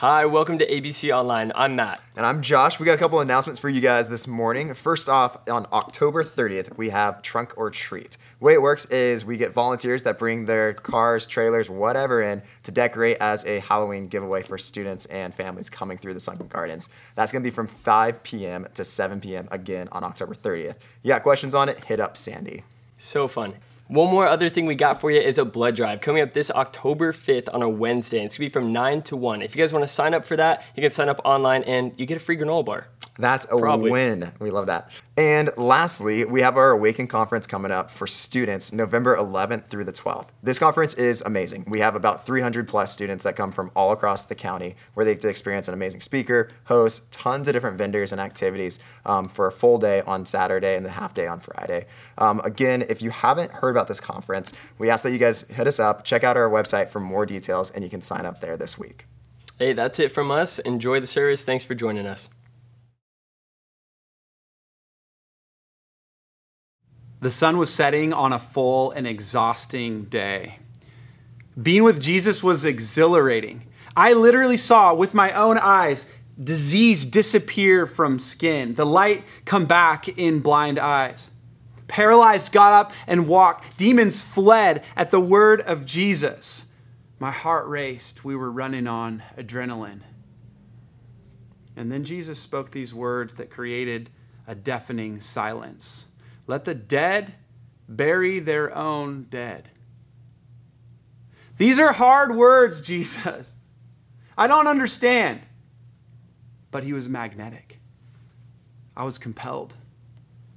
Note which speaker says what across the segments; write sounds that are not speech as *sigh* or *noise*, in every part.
Speaker 1: Hi, welcome to ABC Online. I'm Matt.
Speaker 2: And I'm Josh. We got a couple announcements for you guys this morning. First off, on October 30th, we have Trunk or Treat. The way it works is we get volunteers that bring their cars, trailers, whatever in to decorate as a Halloween giveaway for students and families coming through the Sunken Gardens. That's going to be from 5 p.m. to 7 p.m. again on October 30th. You got questions on it? Hit up Sandy.
Speaker 1: So fun. One more other thing we got for you is a blood drive coming up this October 5th on a Wednesday. It's to be from 9 to 1. If you guys want to sign up for that, you can sign up online and you get a free granola bar.
Speaker 2: That's a Probably. win. We love that. And lastly, we have our Awaken conference coming up for students November 11th through the 12th. This conference is amazing. We have about 300 plus students that come from all across the county where they get to experience an amazing speaker, host, tons of different vendors and activities um, for a full day on Saturday and the half day on Friday. Um, again, if you haven't heard about this conference, we ask that you guys hit us up, check out our website for more details, and you can sign up there this week.
Speaker 1: Hey, that's it from us. Enjoy the service. Thanks for joining us.
Speaker 3: The sun was setting on a full and exhausting day. Being with Jesus was exhilarating. I literally saw with my own eyes disease disappear from skin, the light come back in blind eyes. Paralyzed got up and walked. Demons fled at the word of Jesus. My heart raced. We were running on adrenaline. And then Jesus spoke these words that created a deafening silence. Let the dead bury their own dead. These are hard words, *laughs* Jesus. I don't understand. But he was magnetic. I was compelled,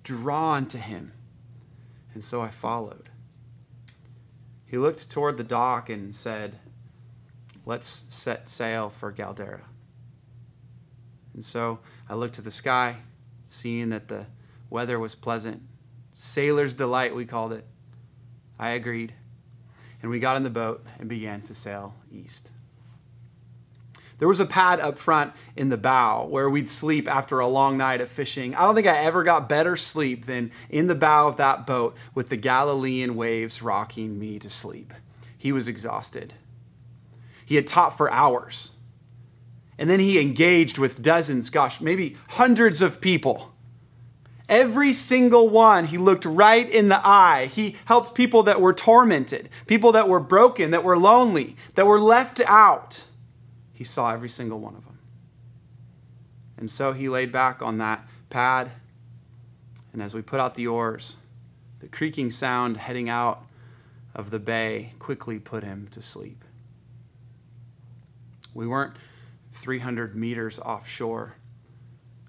Speaker 3: drawn to him. And so I followed. He looked toward the dock and said, Let's set sail for Gadara. And so I looked to the sky, seeing that the weather was pleasant Sailor's delight, we called it. I agreed. And we got in the boat and began to sail east. There was a pad up front in the bow where we'd sleep after a long night of fishing. I don't think I ever got better sleep than in the bow of that boat with the Galilean waves rocking me to sleep. He was exhausted. He had taught for hours. And then he engaged with dozens, gosh, maybe hundreds of people Every single one, he looked right in the eye. He helped people that were tormented, people that were broken, that were lonely, that were left out. He saw every single one of them. And so he laid back on that pad. And as we put out the oars, the creaking sound heading out of the bay quickly put him to sleep. We weren't 300 meters offshore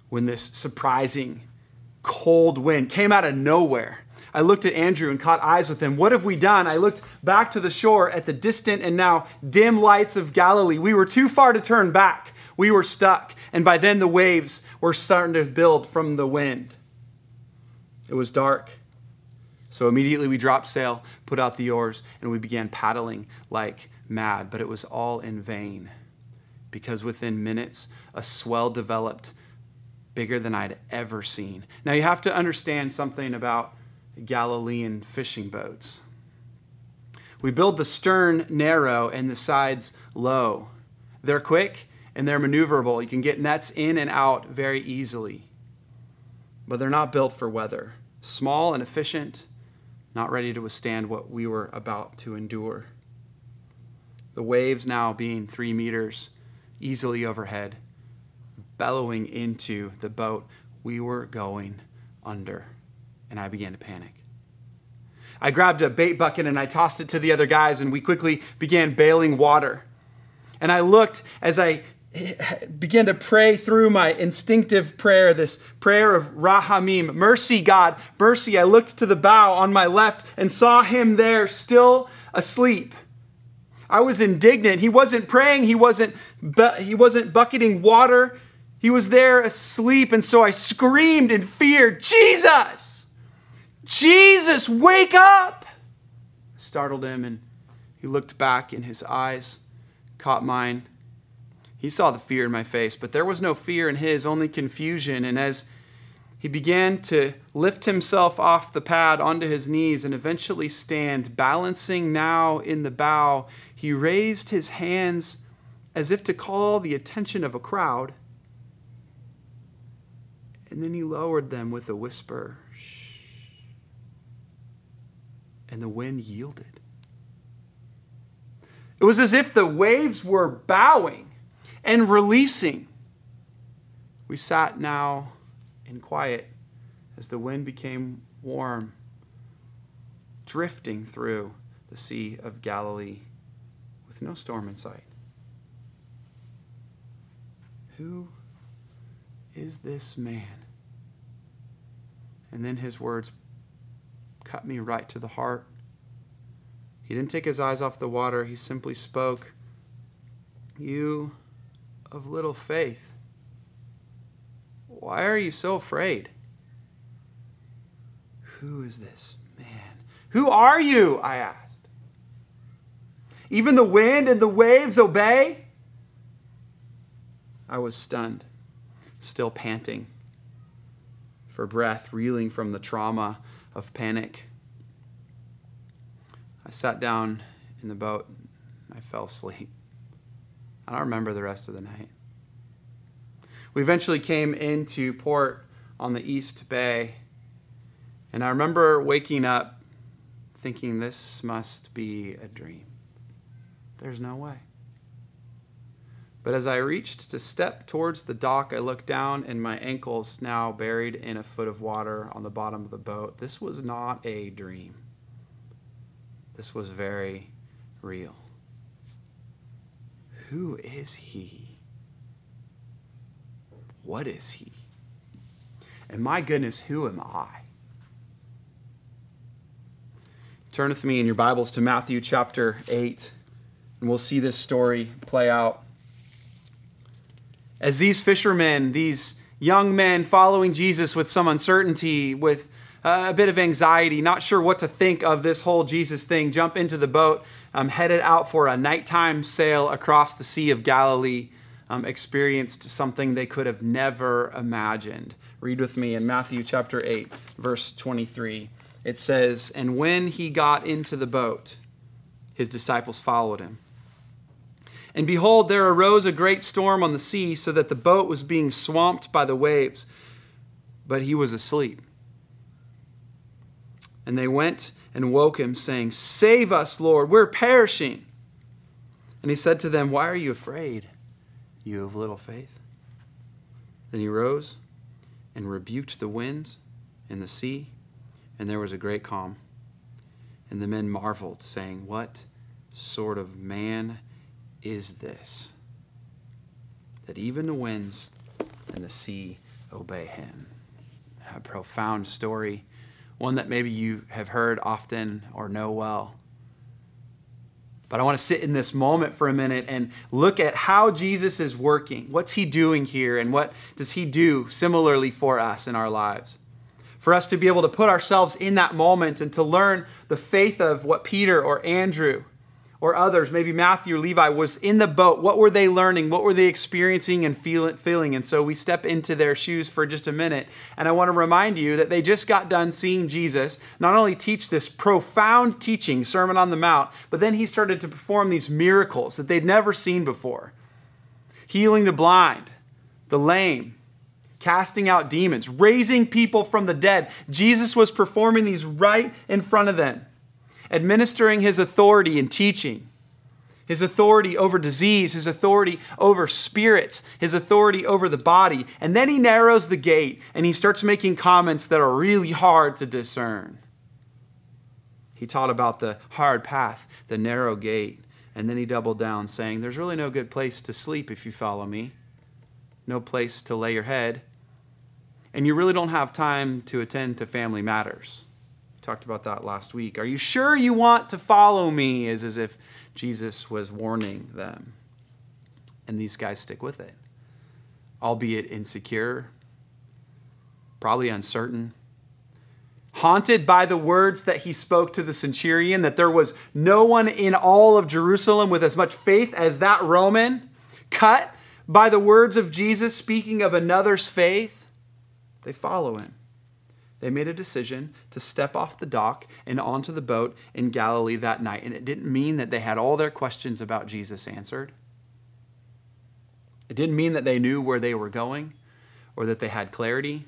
Speaker 3: when this surprising cold wind came out of nowhere. I looked at Andrew and caught eyes with him. What have we done? I looked back to the shore at the distant and now dim lights of Galilee. We were too far to turn back. We were stuck. And by then the waves were starting to build from the wind. It was dark. So immediately we dropped sail, put out the oars, and we began paddling like mad. But it was all in vain because within minutes a swell developed bigger than I'd ever seen. Now, you have to understand something about Galilean fishing boats. We build the stern narrow and the sides low. They're quick and they're maneuverable. You can get nets in and out very easily. But they're not built for weather. Small and efficient, not ready to withstand what we were about to endure. The waves now being three meters easily overhead bellowing into the boat. We were going under. And I began to panic. I grabbed a bait bucket and I tossed it to the other guys, and we quickly began bailing water. And I looked as I began to pray through my instinctive prayer, this prayer of Rahamim, mercy, God, mercy. I looked to the bow on my left and saw him there still asleep. I was indignant. He wasn't praying, he wasn't, but he wasn't bucketing water. He was there asleep, and so I screamed in fear, Jesus! Jesus, wake up! Startled him, and he looked back, and his eyes caught mine. He saw the fear in my face, but there was no fear in his, only confusion. And as he began to lift himself off the pad onto his knees and eventually stand, balancing now in the bow, he raised his hands as if to call the attention of a crowd. And then he lowered them with a whisper. Shh. And the wind yielded. It was as if the waves were bowing and releasing. We sat now in quiet as the wind became warm, drifting through the Sea of Galilee with no storm in sight. Who is this man? And then his words cut me right to the heart. He didn't take his eyes off the water, he simply spoke, You of little faith, why are you so afraid? Who is this man? Who are you? I asked. Even the wind and the waves obey? I was stunned, still panting for breath, reeling from the trauma of panic. I sat down in the boat. I fell asleep. I don't remember the rest of the night. We eventually came into port on the East Bay, and I remember waking up thinking this must be a dream. There's no way. But as I reached to step towards the dock, I looked down, and my ankles now buried in a foot of water on the bottom of the boat. This was not a dream. This was very real. Who is he? What is he? And my goodness, who am I? Turn with me in your Bibles to Matthew chapter 8, and we'll see this story play out. As these fishermen, these young men following Jesus with some uncertainty, with uh, a bit of anxiety, not sure what to think of this whole Jesus thing, jump into the boat, um, headed out for a nighttime sail across the Sea of Galilee, um, experienced something they could have never imagined. Read with me in Matthew chapter 8, verse 23. It says, And when he got into the boat, his disciples followed him. And behold, there arose a great storm on the sea, so that the boat was being swamped by the waves, but he was asleep. And they went and woke him, saying, Save us, Lord, we're perishing. And he said to them, Why are you afraid, you of little faith? Then he rose and rebuked the winds and the sea, and there was a great calm. And the men marveled, saying, What sort of man is this? That even the winds and the sea obey him. A profound story one that maybe you have heard often or know well. But I want to sit in this moment for a minute and look at how Jesus is working. What's he doing here, and what does he do similarly for us in our lives? For us to be able to put ourselves in that moment and to learn the faith of what Peter or Andrew or others, maybe Matthew or Levi, was in the boat. What were they learning? What were they experiencing and feel, feeling? And so we step into their shoes for just a minute. And I want to remind you that they just got done seeing Jesus not only teach this profound teaching, Sermon on the Mount, but then he started to perform these miracles that they'd never seen before healing the blind, the lame, casting out demons, raising people from the dead. Jesus was performing these right in front of them administering his authority in teaching, his authority over disease, his authority over spirits, his authority over the body. And then he narrows the gate and he starts making comments that are really hard to discern. He taught about the hard path, the narrow gate, and then he doubled down, saying, There's really no good place to sleep if you follow me, no place to lay your head, and you really don't have time to attend to family matters talked about that last week. Are you sure you want to follow me? Is as if Jesus was warning them. And these guys stick with it, albeit insecure, probably uncertain. Haunted by the words that he spoke to the centurion, that there was no one in all of Jerusalem with as much faith as that Roman, cut by the words of Jesus speaking of another's faith, they follow him they made a decision to step off the dock and onto the boat in Galilee that night. And it didn't mean that they had all their questions about Jesus answered. It didn't mean that they knew where they were going or that they had clarity.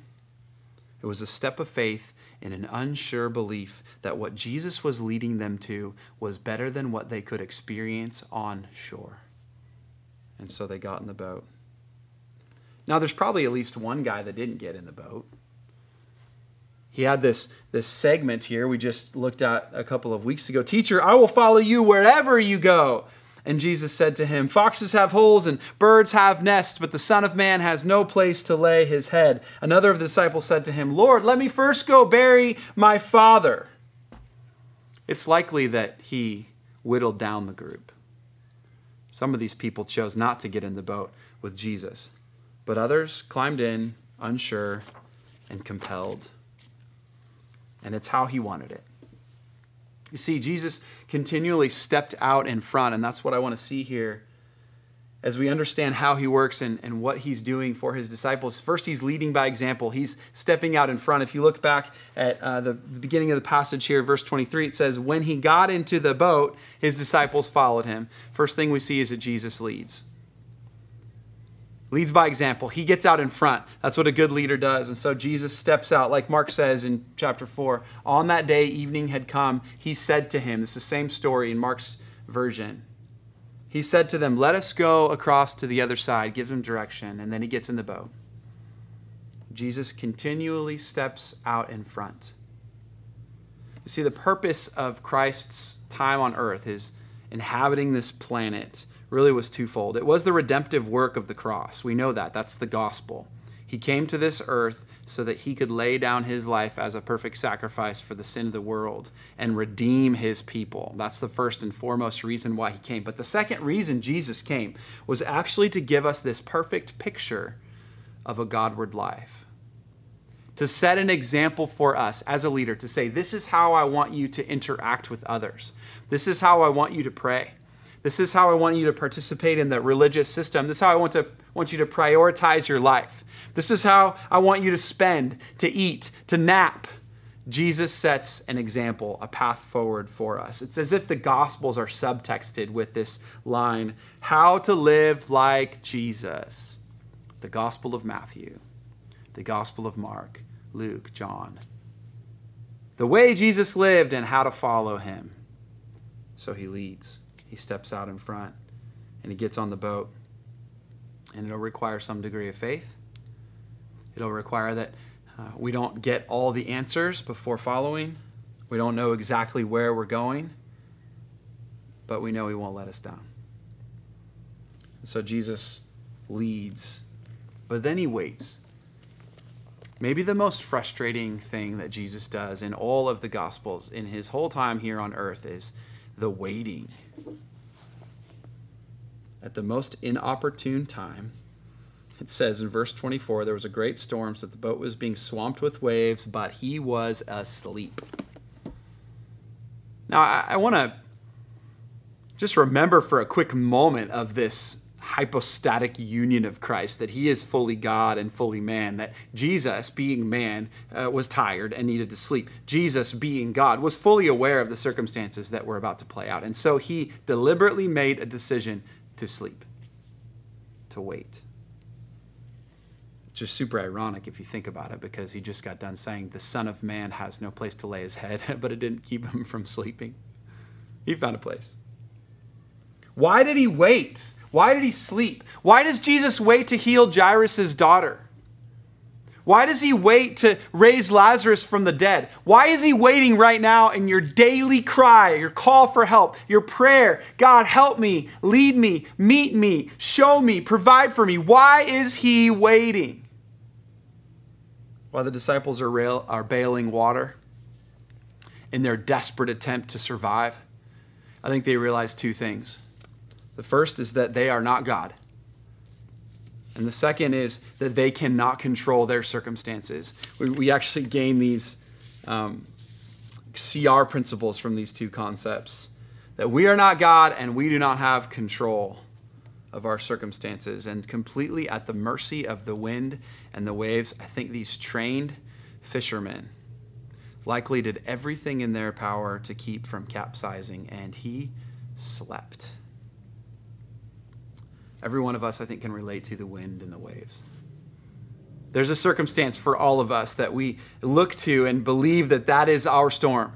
Speaker 3: It was a step of faith in an unsure belief that what Jesus was leading them to was better than what they could experience on shore. And so they got in the boat. Now, there's probably at least one guy that didn't get in the boat. He had this, this segment here we just looked at a couple of weeks ago. Teacher, I will follow you wherever you go. And Jesus said to him, Foxes have holes and birds have nests, but the Son of Man has no place to lay his head. Another of the disciples said to him, Lord, let me first go bury my father. It's likely that he whittled down the group. Some of these people chose not to get in the boat with Jesus, but others climbed in, unsure and compelled. And it's how he wanted it. You see, Jesus continually stepped out in front, and that's what I want to see here as we understand how he works and, and what he's doing for his disciples. First, he's leading by example, he's stepping out in front. If you look back at uh, the, the beginning of the passage here, verse 23, it says, When he got into the boat, his disciples followed him. First thing we see is that Jesus leads leads by example. He gets out in front. That's what a good leader does. And so Jesus steps out, like Mark says in chapter 4. On that day, evening had come. He said to him, this is the same story in Mark's version. He said to them, Let us go across to the other side, gives them direction, and then he gets in the boat. Jesus continually steps out in front. You see, the purpose of Christ's time on earth is inhabiting this planet really was twofold. It was the redemptive work of the cross. We know that. That's the gospel. He came to this earth so that he could lay down his life as a perfect sacrifice for the sin of the world and redeem his people. That's the first and foremost reason why he came. But the second reason Jesus came was actually to give us this perfect picture of a Godward life. To set an example for us as a leader, to say, This is how I want you to interact with others. This is how I want you to pray. This is how I want you to participate in the religious system. This is how I want to want you to prioritize your life. This is how I want you to spend, to eat, to nap. Jesus sets an example, a path forward for us. It's as if the gospels are subtexted with this line, how to live like Jesus. The gospel of Matthew, the gospel of Mark, Luke, John. The way Jesus lived and how to follow him. So he leads he steps out in front and he gets on the boat. And it'll require some degree of faith. It'll require that uh, we don't get all the answers before following. We don't know exactly where we're going, but we know he won't let us down. So Jesus leads, but then he waits. Maybe the most frustrating thing that Jesus does in all of the Gospels in his whole time here on earth is the waiting at the most inopportune time. It says in verse 24 there was a great storm, so that the boat was being swamped with waves, but he was asleep. Now, I, I want to just remember for a quick moment of this hypostatic union of Christ, that he is fully God and fully man, that Jesus, being man, uh, was tired and needed to sleep. Jesus, being God, was fully aware of the circumstances that were about to play out. And so he deliberately made a decision to sleep, to wait. It's just super ironic if you think about it because he just got done saying the Son of Man has no place to lay his head, *laughs* but it didn't keep him from sleeping. He found a place. Why did he wait? Why did he sleep? Why does Jesus wait to heal Jairus' daughter? Why does he wait to raise Lazarus from the dead? Why is he waiting right now in your daily cry, your call for help, your prayer? God, help me, lead me, meet me, show me, provide for me. Why is he waiting? While the disciples are, rail, are bailing water in their desperate attempt to survive, I think they realize two things. The first is that they are not God. And the second is that they cannot control their circumstances. We, we actually gain these um, CR principles from these two concepts that we are not God and we do not have control of our circumstances and completely at the mercy of the wind and the waves. I think these trained fishermen likely did everything in their power to keep from capsizing, and he slept. Every one of us, I think, can relate to the wind and the waves. There's a circumstance for all of us that we look to and believe that that is our storm,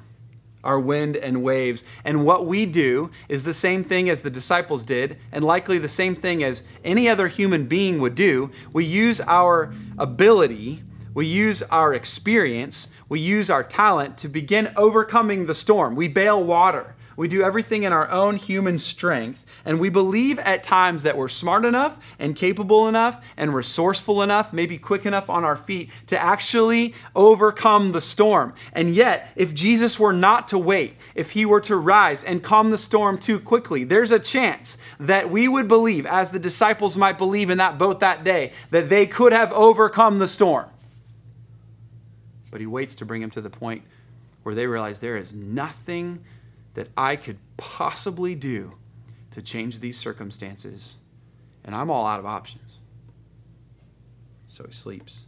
Speaker 3: our wind and waves. And what we do is the same thing as the disciples did, and likely the same thing as any other human being would do. We use our ability, we use our experience, we use our talent to begin overcoming the storm. We bail water. We do everything in our own human strength, and we believe at times that we're smart enough and capable enough and resourceful enough, maybe quick enough on our feet to actually overcome the storm. And yet, if Jesus were not to wait, if he were to rise and calm the storm too quickly, there's a chance that we would believe, as the disciples might believe in that boat that day, that they could have overcome the storm. But he waits to bring him to the point where they realize there is nothing that I could possibly do to change these circumstances, and I'm all out of options. So he sleeps.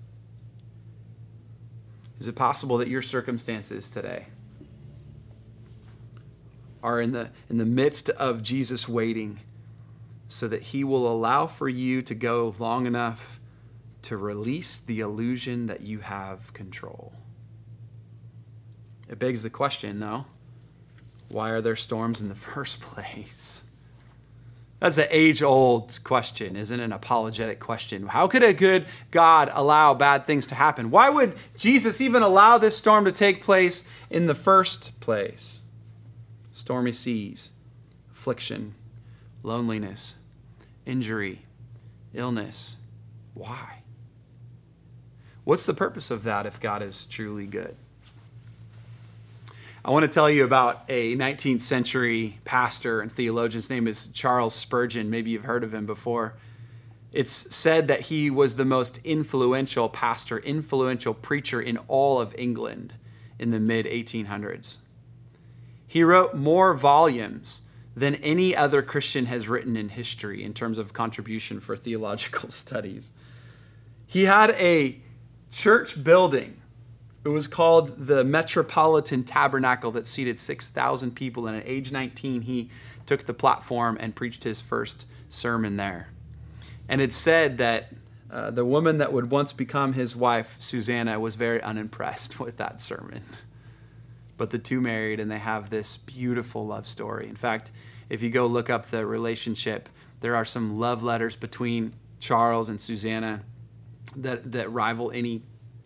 Speaker 3: Is it possible that your circumstances today are in the, in the midst of Jesus waiting so that he will allow for you to go long enough to release the illusion that you have control? It begs the question, though why are there storms in the *laughs* first place? That's an age old question, isn't it? An apologetic question. How could a good God allow bad things to happen? Why would Jesus even allow this storm to take place in the first place? Stormy seas, affliction, loneliness, injury, illness. Why? What's the purpose of that if God is truly good? I want to tell you about a 19th century pastor and theologian. His name is Charles Spurgeon. Maybe you've heard of him before. It's said that he was the most influential pastor, influential preacher in all of England in the mid 1800s. He wrote more volumes than any other Christian has written in history in terms of contribution for theological *laughs* studies. He had a church building it was called the Metropolitan Tabernacle that seated 6,000 people. And at age 19, he took the platform and preached his first sermon there. And it said that uh, the woman that would once become his wife, Susanna, was very unimpressed *laughs* with that sermon. But the two married and they have this beautiful love story. In fact, if you go look up the relationship, there are some love letters between Charles and Susanna that, that rival any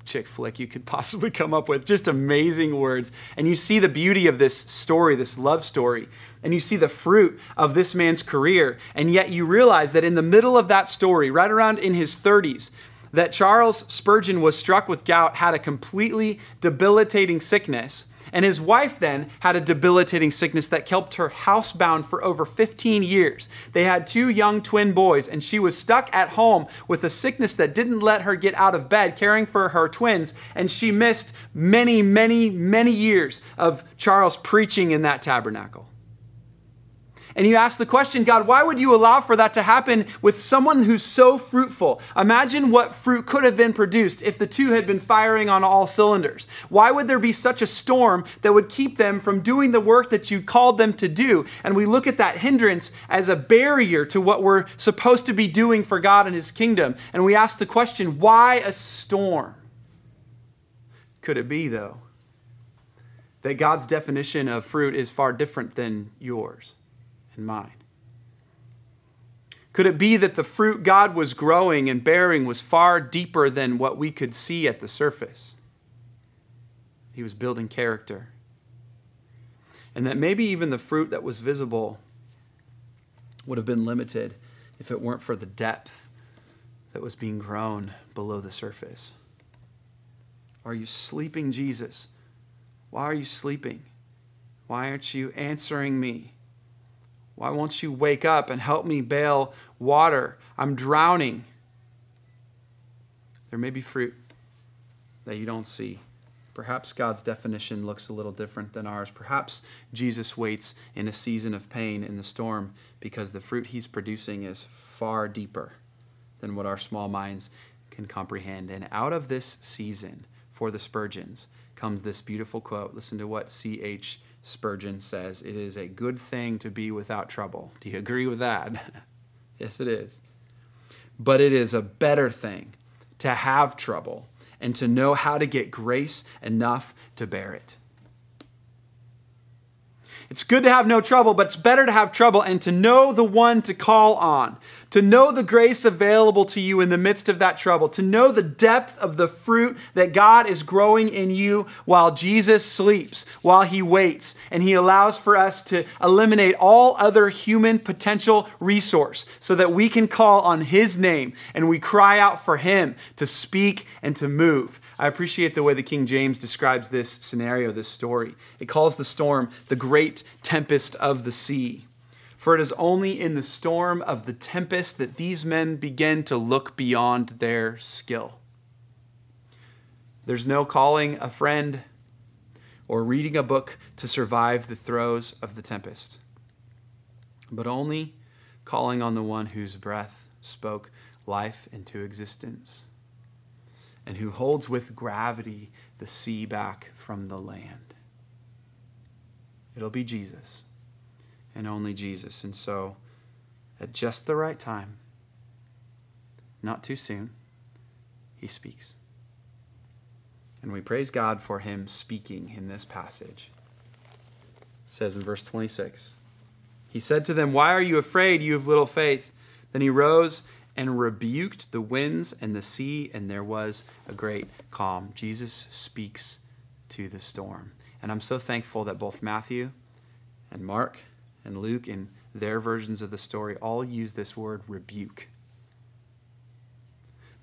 Speaker 3: chick flick you could *laughs* possibly come up with. Just amazing words. And you see the beauty of this story, this love story, and you see the fruit of this man's career. And yet you realize that in the middle of that story, right around in his 30s, that Charles Spurgeon was struck with gout, had a completely debilitating sickness and his wife then had a debilitating sickness that kept her housebound for over 15 years. They had two young twin boys, and she was stuck at home with a sickness that didn't let her get out of bed caring for her twins. And she missed many, many, many years of Charles preaching in that tabernacle. And you ask the question, God, why would you allow for that to happen with someone who's so fruitful? Imagine what fruit could have been produced if the two had been firing on all cylinders. Why would there be such a storm that would keep them from doing the work that you called them to do? And we look at that hindrance as a barrier to what we're supposed to be doing for God and His kingdom. And we ask the question, why a storm? Could it be, though, that God's definition of fruit is far different than yours? And mine? Could it be that the fruit God was growing and bearing was far deeper than what we could see at the surface? He was building character. And that maybe even the fruit that was visible would have been limited if it weren't for the depth that was being grown below the surface. Are you sleeping, Jesus? Why are you sleeping? Why aren't you answering me? Why won't you wake up and help me bail water? I'm drowning. There may be fruit that you don't see. Perhaps God's definition looks a little different than ours. Perhaps Jesus waits in a season of pain in the storm because the fruit he's producing is far deeper than what our small minds can comprehend. And out of this season for the Spurgeons comes this beautiful quote. Listen to what C.H. Spurgeon says, It is a good thing to be without trouble. Do you agree with that? *laughs* Yes, it is. But it is a better thing to have trouble and to know how to get grace enough to bear it. It's good to have no trouble, but it's better to have trouble and to know the one to call on, to know the grace available to you in the midst of that trouble, to know the depth of the fruit that God is growing in you while Jesus sleeps, while he waits, and he allows for us to eliminate all other human potential resource so that we can call on his name and we cry out for him to speak and to move. I appreciate the way the King James describes this scenario, this story. It calls the storm the great tempest of the sea. For it is only in the storm of the tempest that these men begin to look beyond their skill. There's no calling a friend or reading a book to survive the throes of the tempest, but only calling on the one whose breath spoke life into existence and who holds with gravity the sea back from the land. It'll be Jesus and only Jesus. And so, at just the right time, not too soon, he speaks. And we praise God for him speaking in this passage. It says in verse 26 He said to them, Why are you afraid, you of little faith? Then he rose and rebuked the winds and the sea, and there was a great calm. Jesus speaks to the storm. And I'm so thankful that both Matthew and Mark and Luke, in their versions of the story, all use this word rebuke.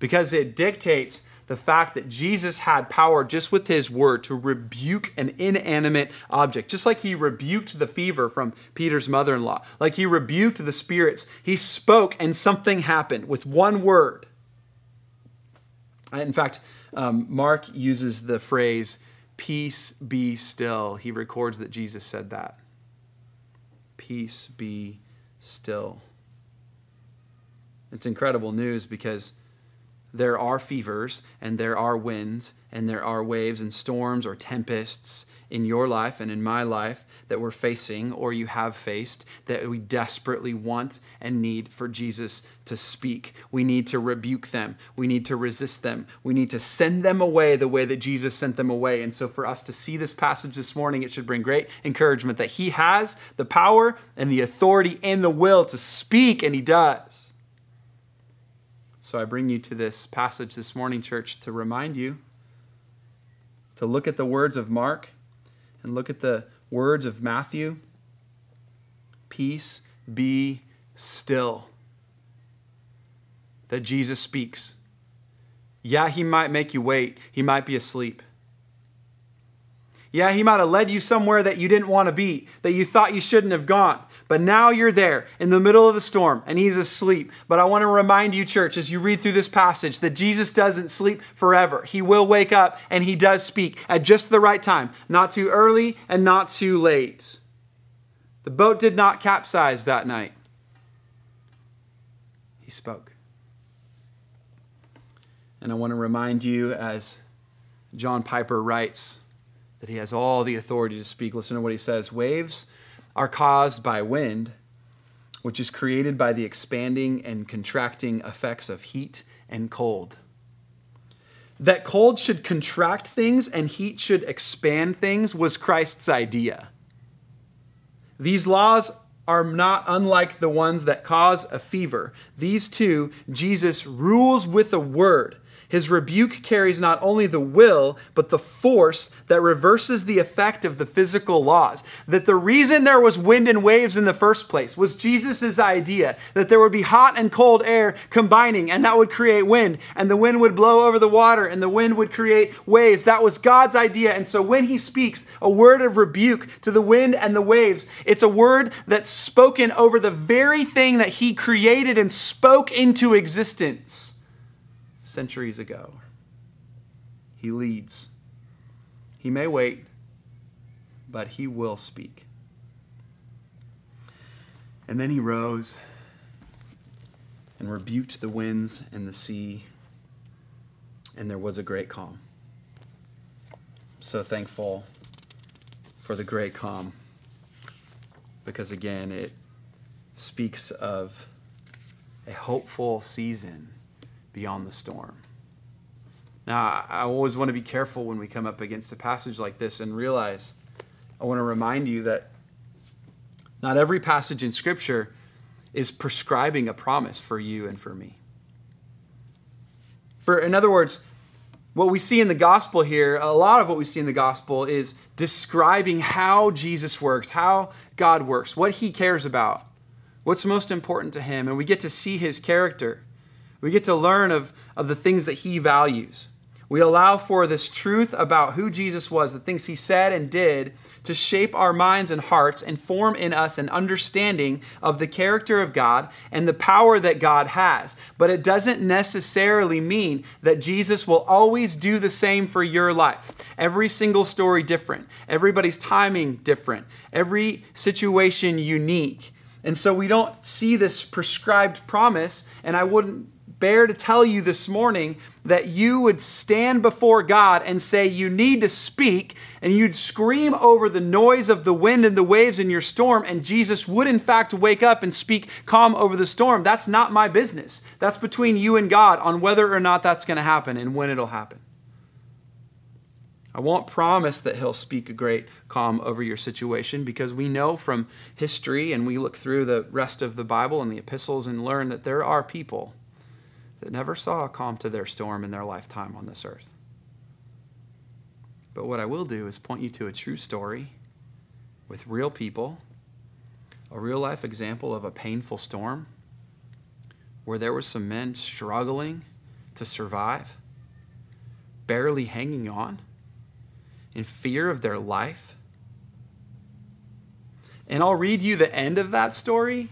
Speaker 3: Because it dictates the fact that Jesus had power just with his word to rebuke an inanimate object, just like he rebuked the fever from Peter's mother in law, like he rebuked the spirits. He spoke and something happened with one word. In fact, um, Mark uses the phrase, peace be still. He records that Jesus said that. Peace be still. It's incredible news because there are fevers and there are winds and there are waves and storms or tempests in your life and in my life that we're facing or you have faced that we desperately want and need for Jesus to speak. We need to rebuke them. We need to resist them. We need to send them away the way that Jesus sent them away. And so, for us to see this passage this morning, it should bring great encouragement that He has the power and the authority and the will to speak, and He does. So I bring you to this passage this morning, church, to remind you to look at the words of Mark and look at the words of Matthew. Peace be still. That Jesus speaks. Yeah, he might make you wait, he might be asleep. Yeah, he might have led you somewhere that you didn't want to be, that you thought you shouldn't have gone. But now you're there in the middle of the storm and he's asleep. But I want to remind you, church, as you read through this passage, that Jesus doesn't sleep forever. He will wake up and he does speak at just the right time, not too early and not too late. The boat did not capsize that night. He spoke. And I want to remind you, as John Piper writes, that he has all the authority to speak. Listen to what he says Waves are caused by wind, which is created by the expanding and contracting effects of heat and cold. That cold should contract things and heat should expand things was Christ's idea. These laws are not unlike the ones that cause a fever. These two, Jesus rules with a word his rebuke carries not only the will, but the force that reverses the effect of the physical laws. That the reason there was wind and waves in the first place was Jesus' idea that there would be hot and cold air combining, and that would create wind, and the wind would blow over the water, and the wind would create waves. That was God's idea. And so when he speaks a word of rebuke to the wind and the waves, it's a word that's spoken over the very thing that he created and spoke into existence centuries ago. He leads. He may wait, but he will speak. And then he rose and rebuked the winds and the sea, and there was a great calm. So thankful for the great calm because, again, it speaks of a hopeful season beyond the storm. Now, I always want to be careful when we come up against a passage like this and realize I want to remind you that not every passage in Scripture is prescribing a promise for you and for me. For, in other words, what we see in the gospel here, a lot of what we see in the gospel is describing how Jesus works, how God works, what he cares about, what's most important to him. And we get to see his character. We get to learn of, of the things that he values. We allow for this truth about who Jesus was, the things he said and did, to shape our minds and hearts and form in us an understanding of the character of God and the power that God has. But it doesn't necessarily mean that Jesus will always do the same for your life. Every single story different, everybody's timing different, every situation unique. And so we don't see this prescribed promise, and I wouldn't bear to tell you this morning that you would stand before God and say, You need to speak, and you'd scream over the noise of the wind and the waves in your storm, and Jesus would, in fact, wake up and speak calm over the storm. That's not my business. That's between you and God on whether or not that's going to happen and when it'll happen. I won't promise that he'll speak a great calm over your situation because we know from history and we look through the rest of the Bible and the epistles and learn that there are people that never saw a calm to their storm in their lifetime on this earth. But what I will do is point you to a true story with real people, a real life example of a painful storm where there were some men struggling to survive, barely hanging on, in fear of their life. And I'll read you the end of that story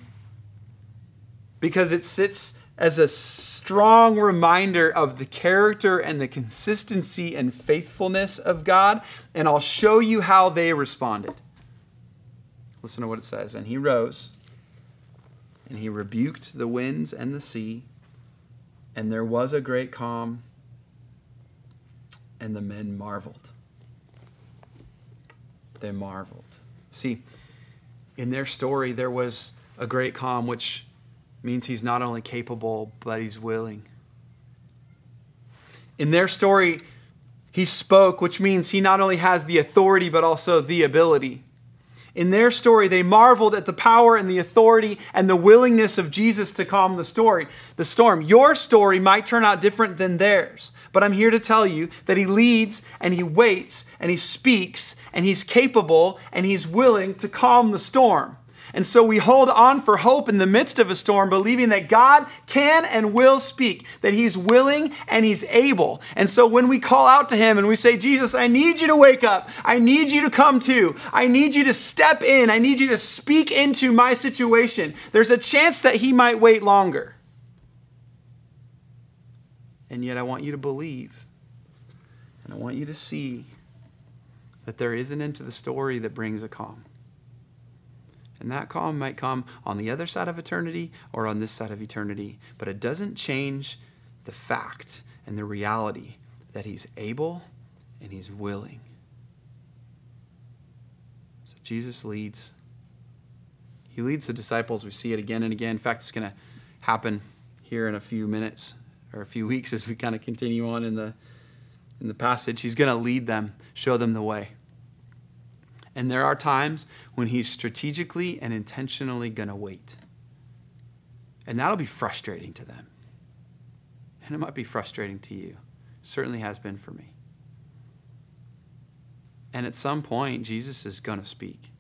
Speaker 3: because it sits as a strong reminder of the character and the consistency and faithfulness of God, and I'll show you how they responded. Listen to what it says. And he rose, and he rebuked the winds and the sea, and there was a great calm, and the men marveled. They marveled. See, in their story, there was a great calm, which means he's not only capable, but he's willing. In their story, he spoke, which means he not only has the authority, but also the ability. In their story, they marveled at the power and the authority and the willingness of Jesus to calm the story, the storm. Your story might turn out different than theirs, but I'm here to tell you that he leads and he waits and he speaks and he's capable and he's willing to calm the storm. And so we hold on for hope in the midst of a storm, believing that God can and will speak, that He's willing and He's able. And so when we call out to Him and we say, Jesus, I need you to wake up, I need you to come to, I need you to step in, I need you to speak into my situation, there's a chance that He might wait longer. And yet I want you to believe, and I want you to see that there is an end to the story that brings a calm. And that calm might come on the other side of eternity or on this side of eternity. But it doesn't change the fact and the reality that He's able and He's willing. So Jesus leads. He leads the disciples. We see it again and again. In fact, it's going to happen here in a few minutes or a few *laughs* weeks as we kind of continue on in the in the passage. He's going to lead them, show them the way. And there are times when he's strategically and intentionally going to wait. And that'll be frustrating to them. And it might be frustrating to you. Certainly has been for me. And at some point, Jesus is going to speak.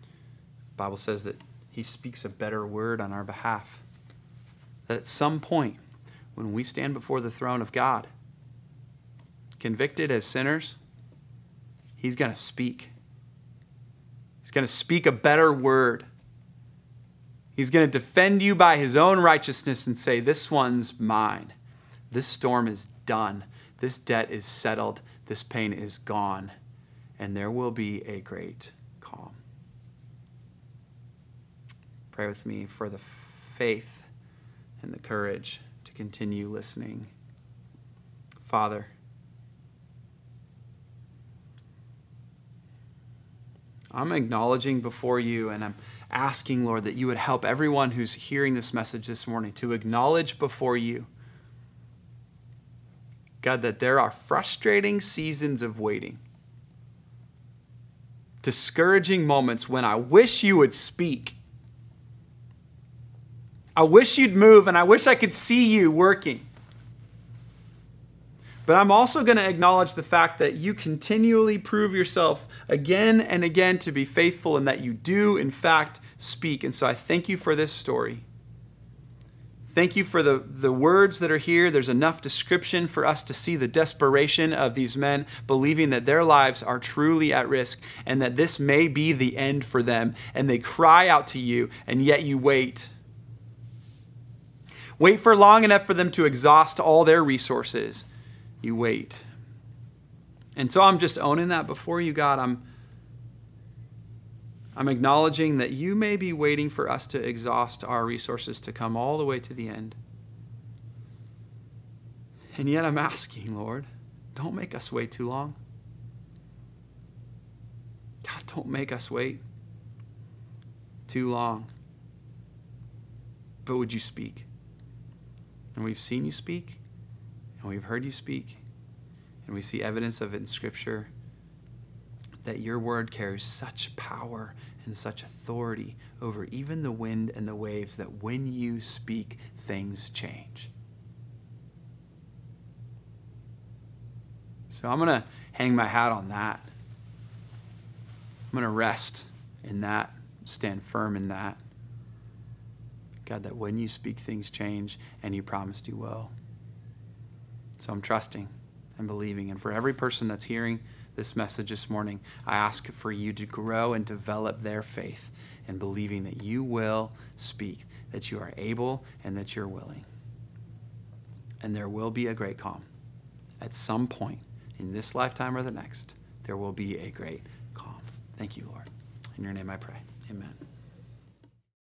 Speaker 3: The Bible says that he speaks a better word on our behalf. That at some point, when we stand before the throne of God, convicted as sinners, He's going to speak. He's going to speak a better word. He's going to defend you by his own righteousness and say, This one's mine. This storm is done. This debt is settled. This pain is gone. And there will be a great calm. Pray with me for the faith and the courage to continue listening. Father, I'm acknowledging before you and I'm asking, Lord, that you would help everyone who's hearing this message this morning to acknowledge before you, God, that there are frustrating seasons of waiting, discouraging moments when I wish you would speak. I wish you'd move, and I wish I could see you working. But I'm also going to acknowledge the fact that you continually prove yourself again and again to be faithful and that you do, in fact, speak. And so I thank you for this story. Thank you for the, the words that are here. There's enough description for us to see the desperation of these men, believing that their lives are truly at risk and that this may be the end for them. And they cry out to you, and yet you wait. Wait for long enough for them to exhaust all their resources you wait. And so I'm just owning that before you, God. I'm, I'm acknowledging that you may be waiting for us to exhaust our resources to come all the way to the end. And yet I'm asking, Lord, don't make us wait too long. God, don't make us wait too long. But would you speak? And we've seen you speak. And we've heard you speak, and we see evidence of it in Scripture that your word carries such power and such authority over even the wind and the waves that when you speak, things change. So I'm going to hang my hat on that. I'm going to rest in that, stand firm in that. God, that when you speak, things change, and you promised you will. So I'm trusting and believing. And for every person that's hearing this message this morning, I ask for you to grow and develop their faith in believing that you will speak, that you are able, and that you're willing. And there will be a great calm. At some point in this lifetime or the next, there will be a great calm. Thank you, Lord. In your name I pray. Amen.